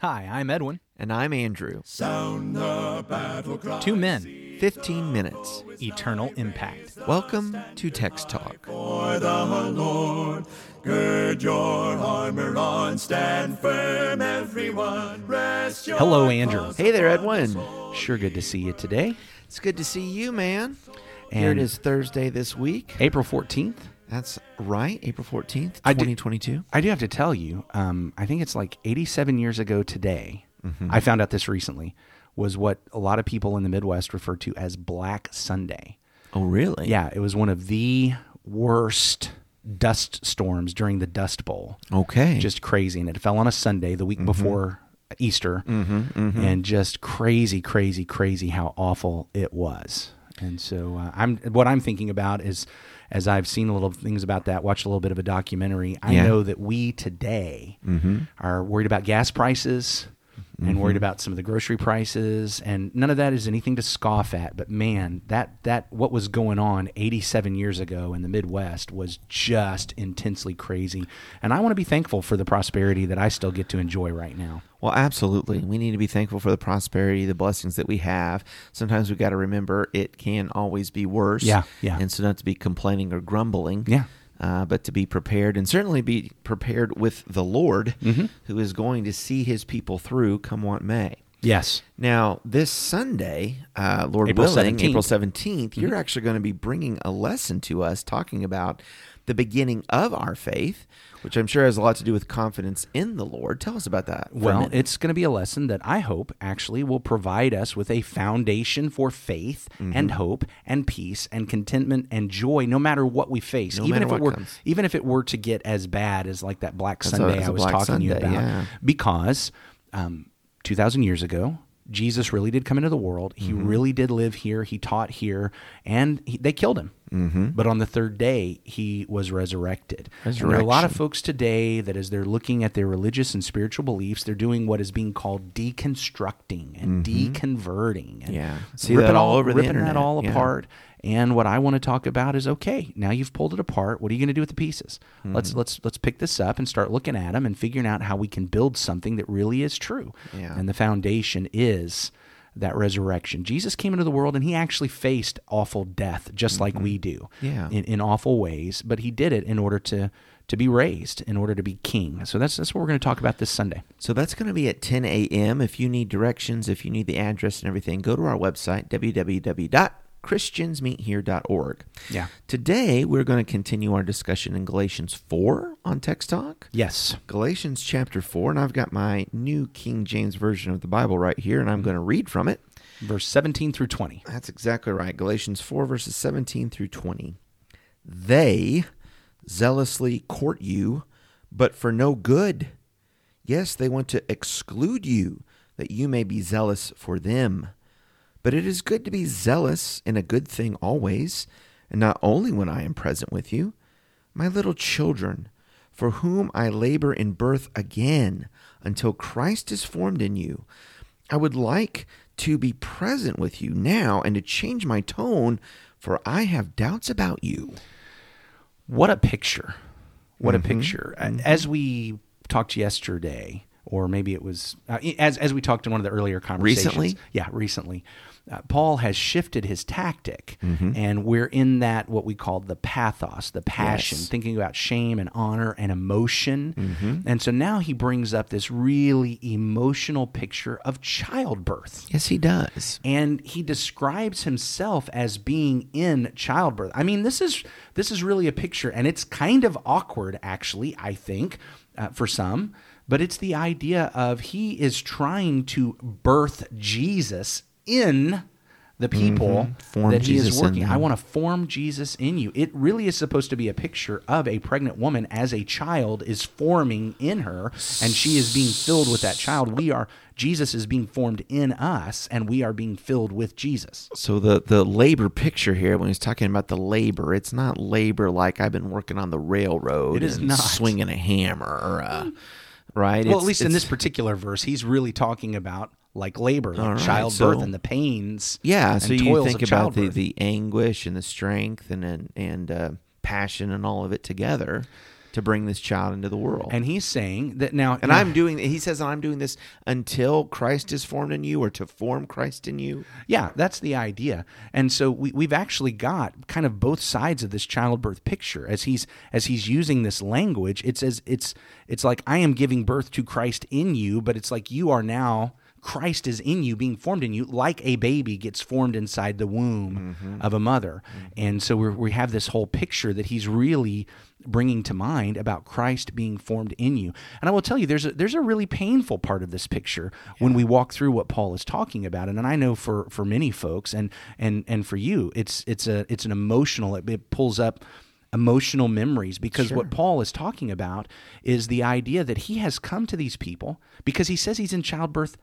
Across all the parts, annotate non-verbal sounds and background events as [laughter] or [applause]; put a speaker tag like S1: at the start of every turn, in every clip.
S1: Hi, I'm Edwin.
S2: And I'm Andrew.
S1: Two men,
S2: 15 minutes.
S1: eternal impact.
S2: Welcome to Text Talk.
S1: good your armor on stand firm everyone rest your Hello, Andrew.
S2: Hey there, Edwin.
S1: Sure good to see you today.
S2: It's good to see you, man. Here it
S1: And-
S2: is Thursday this week.
S1: April 14th.
S2: That's right, April 14th,
S1: I did-
S2: 2022.
S1: I do have to tell you, um, I think it's like 87 years ago today.
S2: Mm-hmm.
S1: I found out this recently was what a lot of people in the Midwest refer to as Black Sunday.
S2: Oh, really?
S1: Yeah, it was one of the worst dust storms during the Dust Bowl.
S2: Okay.
S1: just crazy. And it fell on a Sunday, the week
S2: Mm-hmm.
S1: before Easter, and just crazy, crazy, crazy how awful it was. And so uh, I'm what I'm thinking about is, as I've seen a little things about that, watched a little bit of a documentary. I
S2: Yeah.
S1: know that we today mm-hmm. are worried about gas prices. And worried mm-hmm. about some of the grocery prices, and none of that is anything to scoff at. But man, that that what was going on 87 years ago in the Midwest was just intensely crazy. And I want to be thankful for the prosperity that I still get to enjoy right now.
S2: Well, absolutely. We need to be thankful for the prosperity, the blessings that we have. Sometimes we got to remember it can always be worse.
S1: Yeah, yeah.
S2: And so not to be complaining or grumbling.
S1: Yeah.
S2: Uh, but to be prepared and certainly be prepared with the Lord
S1: Mm-hmm.
S2: who is going to see his people through come what may.
S1: Yes.
S2: Now, this Sunday, uh, Lord
S1: April
S2: willing,
S1: 17th.
S2: April 17th, you're actually going to be bringing a lesson to us talking about the beginning of our faith, which I'm sure has a lot to do with confidence in the Lord. Tell us about that.
S1: Well, it's going to be a lesson that I hope actually will provide us with a foundation for faith
S2: Mm-hmm.
S1: and hope and peace and contentment and joy, no matter what we face.
S2: No
S1: even if it were,
S2: comes.
S1: even if it were to get as bad as like that Black
S2: a-
S1: Sunday
S2: as
S1: I
S2: a
S1: was talking to you about,
S2: yeah.
S1: because um, two thousand years ago. Jesus really did come into the world. He
S2: Mm-hmm.
S1: really did live here. He taught here, and he, they killed him. Mm-hmm. But on the third day, he was resurrected. And there are a lot of folks today that, as they're looking at their religious and spiritual beliefs, they're doing what is being called deconstructing and deconverting. And
S2: Mm-hmm. Yeah. See
S1: ripping
S2: that all over the
S1: ripping
S2: internet.
S1: that all
S2: Yeah.
S1: apart. And what I want to talk about is okay. Now you've pulled it apart. What are you going to do with the pieces?
S2: Mm-hmm.
S1: Let's let's let's pick this up and start looking at them and figuring out how we can build something that really is true.
S2: Yeah.
S1: And the foundation is that resurrection. Jesus came into the world and he actually faced awful death just like we do.
S2: Mm-hmm. Yeah.
S1: In, in awful ways, but he did it in order to to be raised, in order to be king. So that's that's what we're going to talk about this Sunday.
S2: So that's going to be at 10 a.m. If you need directions, if you need the address and everything, go to our website, www.christiansmeethere.org.
S1: Yeah.
S2: Today, we're going to continue our discussion in Galatians 4 on Text Talk.
S1: Yes.
S2: Galatians chapter 4, and I've got my new King James Version of the Bible right here, and I'm going to read from it.
S1: Verse 17 through 20.
S2: That's exactly right. Galatians 4, verses 17 through 20. They zealously court you, but for no good. Yes, they want to exclude you, that you may be zealous for them. But it is good to be zealous in a good thing always, and not only when I am present with you. My little children, for whom I labor in birth again, until Christ is formed in you. I would like to be present with you now and to change my tone, for I have doubts about you.
S1: What a picture. What
S2: Mm-hmm.
S1: a picture. Uh, As we talked yesterday, or maybe it was uh, as as we talked in one of the earlier conversations.
S2: Recently?
S1: Yeah, recently. Uh, Paul has shifted his tactic,
S2: Mm-hmm.
S1: and we're in that what we call the pathos, the passion,
S2: Yes.
S1: thinking about shame and honor and emotion.
S2: Mm-hmm.
S1: And so now he brings up this really emotional picture of childbirth
S2: Yes, he does.
S1: and he describes himself as being in childbirth. I mean, this is this is really a picture, and it's kind of awkward, actually. I think uh, for some, but it's the idea of he is trying to birth Jesus in the people
S2: Form
S1: that he
S2: Jesus
S1: is working. I want to form Jesus in you. It really is supposed to be a picture of a pregnant woman as a child is forming in her, and she is being filled with that child. We are Jesus is being formed in us, and we are being filled with Jesus.
S2: So the the labor picture here, when he's talking about the labor, it's not labor like I've been working on the railroad.
S1: It is
S2: and
S1: not.
S2: swinging a hammer, uh, right?
S1: Well,
S2: It's-
S1: at least in this particular verse, he's really talking about like labor, like
S2: right,
S1: childbirth,
S2: so-
S1: and the pains.
S2: Yeah,
S1: and
S2: so you think about the, the anguish and the strength and and, and uh, passion and all of it together. to bring this child into the world.
S1: And he's saying that now,
S2: And
S1: now-
S2: I'm doing. He says, "I'm doing this until Christ is formed in you, or to form Christ in you."
S1: Yeah, that's the idea. And so we, we've actually got kind of both sides of this childbirth picture as he's as he's using this language. It says it's it's like I am giving birth to Christ in you, but it's like you are now Christ is in you, being formed in you, like a baby gets formed inside the womb mm-hmm. of a mother. Mm-hmm. And so we're, we have this whole picture that he's really bringing to mind about Christ being formed in you. And I will tell you, there's a, there's a really painful part of this picture when we walk through what Paul is talking about. And, and I know for, for many folks and, and, and for you, it's, it's a, it's an emotional, it, it pulls up emotional memories because what Paul is talking about is the idea that he has come to these people because he says he's in childbirth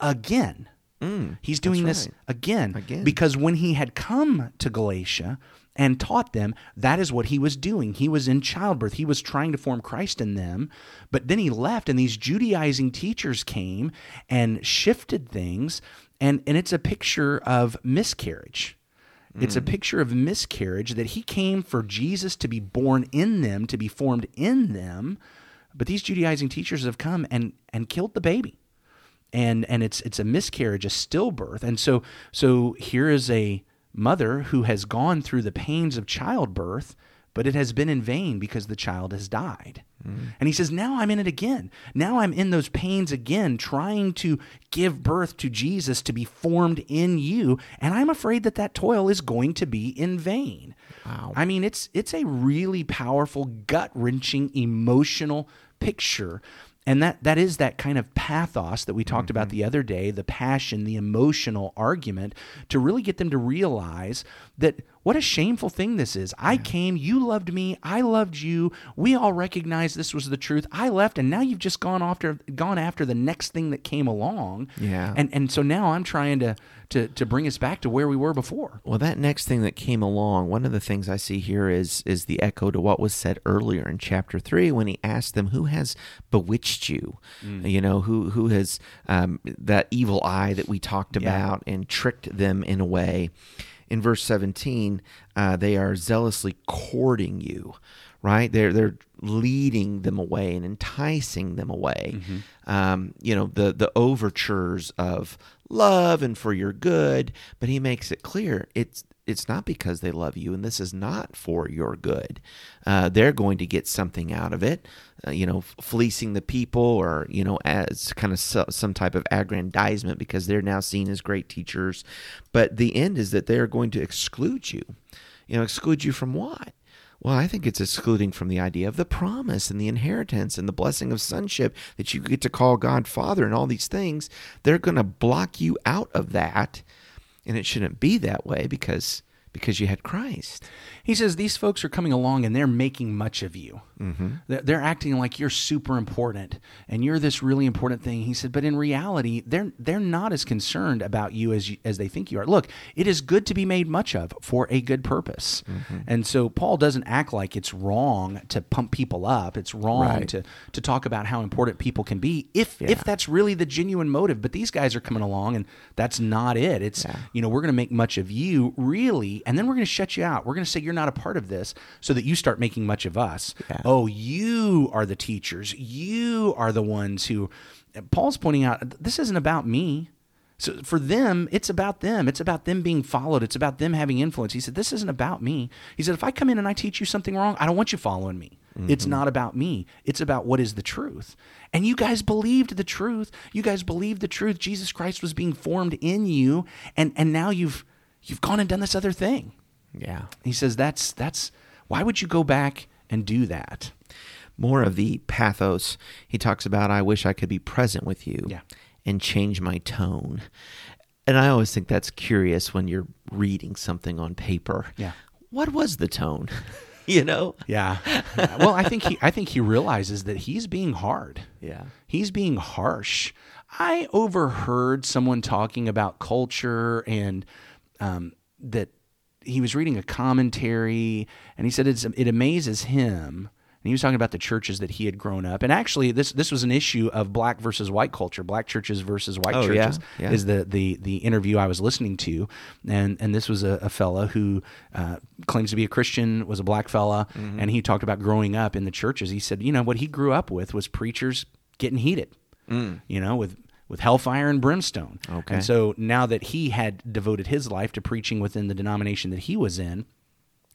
S1: again. Mm, he's doing this
S2: right.
S1: again,
S2: Again.
S1: because when he had come to Galatia and taught them, that is what he was doing. He was in childbirth. He was trying to form Christ in them. But then he left, and these Judaizing teachers came and shifted things. And, and it's a picture of miscarriage. It's a mm. picture of miscarriage that he came for Jesus to be born in them, to be formed in them. But these Judaizing teachers have come and, and killed the baby and and it's it's a miscarriage, a stillbirth, and so so here is a mother who has gone through the pains of childbirth, but it has been in vain because the child has died. Mm. And he says, Now I'm in it again. Now I'm in those pains again, trying to give birth to Jesus to be formed in you. And I'm afraid that that toil is going to be in vain.
S2: Wow.
S1: I mean, it's it's a really powerful, gut wrenching, emotional picture. And that, that is that kind of pathos that we talked about mm-hmm. the other day, the passion, the emotional argument, to really get them to realize that what a shameful thing this is. I came, you loved me, I loved you. We all recognized this was the truth. I left, and now you've just gone after gone after the next thing that came along.
S2: Yeah.
S1: And and so now I'm trying to to to bring us back to where we were before.
S2: Well, that next thing that came along, one of the things I see here is is the echo to what was said earlier in chapter three when he asked them, "Who has bewitched you? You know, who who has um, that evil eye that we talked about and tricked them in a way." In verse seventeen, uh, they are zealously courting you, right? They're they're leading them away and enticing them away. Um, you know, the the overtures of love and for your good, but he makes it clear it's it's not because they love you, and this is not for your good. Uh, they're going to get something out of it, uh, you know, fleecing the people, or you know, as kind of so, some type of aggrandizement because they're now seen as great teachers. But the end is that they are going to exclude you. You know, exclude you from what? Well, I think it's excluding from the idea of the promise and the inheritance and the blessing of sonship that you get to call God Father and all these things. They're going to block you out of that, and it shouldn't be that way because because you had Christ.
S1: He says these folks are coming along and they're making much of you. Mm-hmm. They're, acting like you're super important and you're this really important thing. He said, but in reality, they're they're not as concerned about you as you, as they think you are. Look, it is good to be made much of for a good purpose, and so Paul doesn't act like it's wrong to pump people up. It's wrong
S2: Right.
S1: to to talk about how important people can be if
S2: Yeah.
S1: if that's really the genuine motive. But these guys are coming along and that's not it. It's
S2: Yeah.
S1: you know we're going to make much of you really and then we're going to shut you out. We're going to say you're not a part of this so that you start making much of us.
S2: Yeah.
S1: oh you are the teachers. You are the ones who paul's pointing out this isn't about me. So for them it's about them. It's about them being followed. It's about them having influence. He said this isn't about me. He said if i come in and i teach you something wrong i don't want you following me. It's mm-hmm. not about me. It's about what is the truth. And you guys believed the truth. You guys believed the truth. Jesus christ was being formed in you and and now you've you've gone and done this other thing
S2: Yeah.
S1: he says that's that's why would you go back and do that
S2: More of the pathos. He talks about, I wish I could be present with you
S1: Yeah.
S2: and change my tone. And I always think that's curious when you're reading something on paper.
S1: Yeah.
S2: What was the tone? [laughs] you know?
S1: yeah well i think he i think he realizes that he's being hard
S2: Yeah.
S1: he's being harsh i overheard someone talking about culture and um, that he was reading a commentary and he said it's, it amazes him And he was talking about the churches that he had grown up. And actually, this this was an issue of black versus white culture, black churches versus white
S2: Oh,
S1: churches.
S2: yeah.
S1: Is the, the the interview I was listening to, and and this was a, a fella who uh, claims to be a Christian, was a black fella,
S2: Mm-hmm.
S1: and he talked about growing up in the churches. He said, you know, what he grew up with was preachers getting heated, you know, with with hellfire and brimstone.
S2: Okay.
S1: And so now that he had devoted his life to preaching within the denomination that he was in,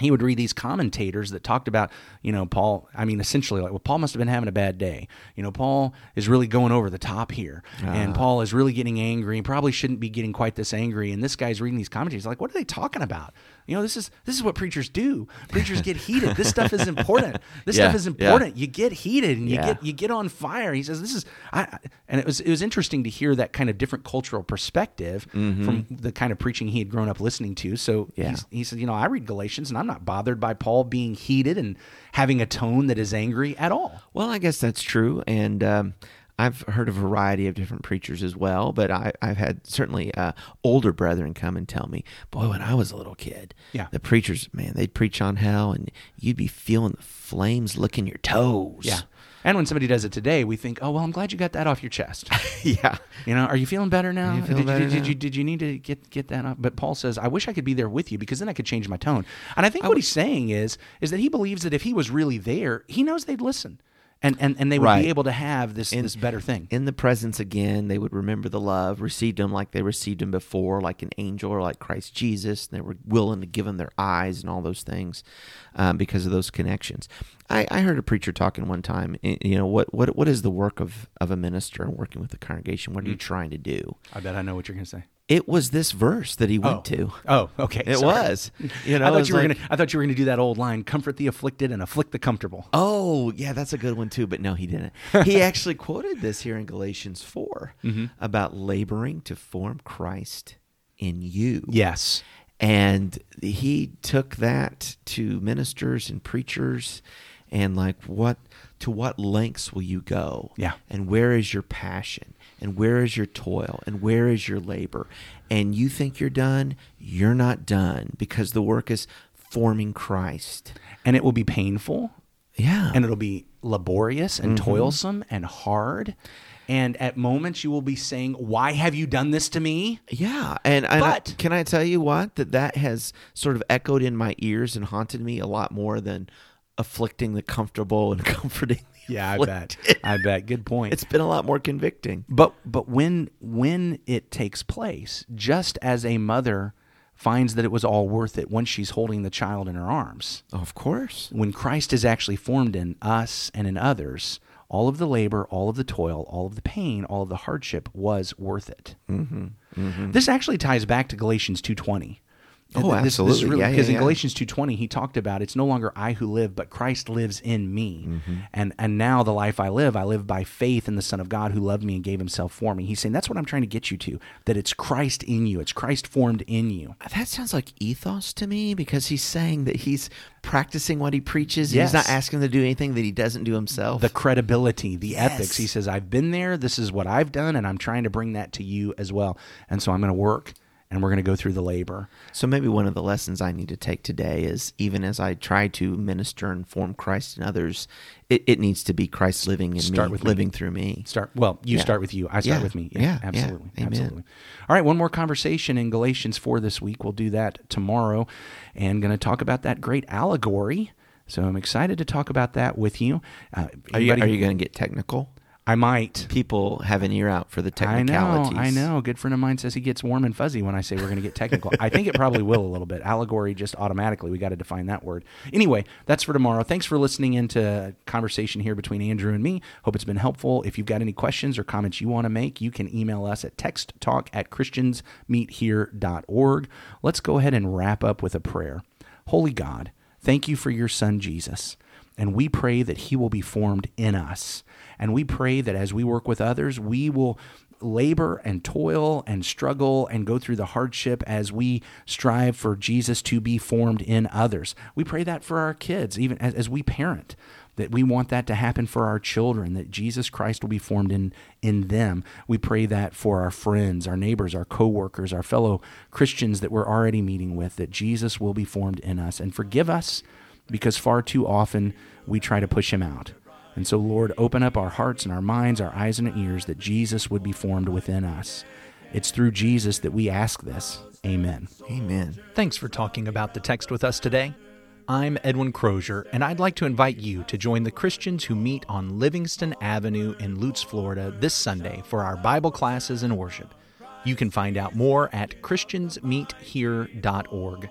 S1: he would read these commentators that talked about, you know, Paul. I mean, essentially, like, well, Paul must have been having a bad day. You know, Paul is really going over the top here, and ah. Paul is really getting angry. He probably shouldn't be getting quite this angry. And this guy's reading these commentators, like, what are they talking about? You know, this is this is what preachers do. Preachers get heated. This stuff is [laughs] important. This
S2: Yeah,
S1: stuff is
S2: yeah.
S1: important. You get heated and you
S2: Yeah.
S1: get you get on fire. He says, "This is," I, and it was it was interesting to hear that kind of different cultural perspective from the kind of preaching he had grown up listening to. So
S2: Yeah.
S1: he said, "You know, I read Galatians, and I'm not bothered by Paul being heated and having a tone that is angry at all."
S2: Well, I guess that's true, and um, I've heard a variety of different preachers as well. But I, I've had certainly uh, older brethren come and tell me, "Boy, when I was a little kid,
S1: Yeah.
S2: the preachers, man, they'd preach on hell, and you'd be feeling the flames licking your toes."
S1: Yeah. And when somebody does it today, we think, "Oh, well, I'm glad you got that off your chest." [laughs]
S2: yeah,
S1: You know, are you feeling better now?
S2: you
S1: did,
S2: better
S1: you, did,
S2: now?
S1: you did you need to get get that up? But Paul says, "I wish I could be there with you because then I could change my tone." And I think what he's saying is is that he believes that if he was really there, he knows they'd listen, and and, and they would
S2: Right.
S1: be able to have this this better thing.
S2: in the presence again, they would remember the love, received him like they received him before, like an angel or like Christ Jesus. And they were willing to give him their eyes and all those things um, because of those connections. I, I heard a preacher talking one time. You know what? What what is the work of of a minister and working with the congregation? What are you trying to do?
S1: I bet I know what you're going to say.
S2: It was this verse that he went to.
S1: Oh, okay.
S2: It
S1: sorry.
S2: was. [laughs] You know,
S1: I thought you were
S2: like-
S1: gonna. I thought you were gonna do that old line: "Comfort the afflicted and afflict the comfortable."
S2: Oh, yeah, that's a good one too. But no, he didn't. He [laughs] actually quoted this here in Galatians 4
S1: Mm-hmm.
S2: about laboring to form Christ in you.
S1: Yes.
S2: And he took that to ministers and preachers and like what to what lengths will you go?
S1: Yeah.
S2: And where is your passion? And where is your toil? And where is your labor? And you think you're done? You're not done because the work is forming Christ.
S1: And it will be painful,
S2: Yeah.
S1: and it'll be laborious and
S2: Mm-hmm.
S1: toilsome and hard. And at moments, you will be saying, "Why have you done this to me?"
S2: Yeah, and, and I-
S1: But-
S2: can I tell you what that that has sort of echoed in my ears and haunted me a lot more than afflicting the comfortable and [laughs] comforting
S1: yeah,
S2: afflicted.
S1: I bet. I bet. Good point.
S2: It's been a lot more convicting.
S1: But but when when it takes place, just as a mother finds that it was all worth it once she's holding the child in her arms.
S2: Of course.
S1: When Christ is actually formed in us and in others, all of the labor, all of the toil, all of the pain, all of the hardship was worth it. Mm-hmm. Mm-hmm. This actually ties back to Galatians 2:20.
S2: Oh, this, absolutely. This really, yeah,
S1: because
S2: yeah.
S1: in Galatians 2:20 he talked about it's no longer I who live but Christ lives in me.
S2: Mm-hmm.
S1: And and now the life I live I live by faith in the son of God who loved me and gave himself for me. He's saying that's what I'm trying to get you to that it's Christ in you. It's Christ formed in you.
S2: Uh, that sounds like ethos to me because he's saying that he's practicing what he preaches.
S1: Yes.
S2: He's not asking to do anything that he doesn't do himself.
S1: The credibility, the
S2: yes.
S1: ethics. He says I've been there, this is what I've done and I'm trying to bring that to you as well. And so I'm going to work and we're going to go through the labor.
S2: So maybe one of the lessons I need to take today is even as I try to minister and form Christ in others, it, it needs to be Christ living in
S1: Start
S2: me,
S1: with me.
S2: living through me.
S1: Start well, you
S2: Yeah.
S1: start with you. I start
S2: Yeah.
S1: with me.
S2: Yeah, yeah.
S1: absolutely.
S2: Amen.
S1: Absolutely. All right, one more conversation in Galatians 4 this week. We'll do that tomorrow and going to talk about that great allegory. So I'm excited to talk about that with you. Uh,
S2: Are you, are you going to get technical?
S1: I might.
S2: People have an ear out for the technicalities.
S1: I know. I know. A good friend of mine says he gets warm and fuzzy when I say we're going to get technical. I think it probably will a little bit. Allegory just automatically. We got to define that word. Anyway, that's for tomorrow. Thanks for listening into conversation here between Andrew and me. Hope it's been helpful. If you've got any questions or comments you want to make, you can email us at texttalk at christiansmeethere.org. Let's go ahead and wrap up with a prayer. Holy God, thank you for your son Jesus. And we pray that he will be formed in us. And we pray that as we work with others, we will labor and toil and struggle and go through the hardship as we strive for Jesus to be formed in others. We pray that for our kids, even as, as we parent, that we want that to happen for our children, that Jesus Christ will be formed in, in them. We pray that for our friends, our neighbors, our coworkers, our fellow Christians that we're already meeting with, that Jesus will be formed in us and forgive us because far too often we try to push him out. And so, Lord, open up our hearts and our minds, our eyes and our ears, that Jesus would be formed within us. It's through Jesus that we ask this. Amen.
S2: Amen.
S1: Thanks for talking about the text with us today. I'm Edwin Crozier, and I'd like to invite you to join the Christians who meet on Livingston Avenue in Lutz, Florida this Sunday for our Bible classes and worship. You can find out more at ChristiansMeetHere.org.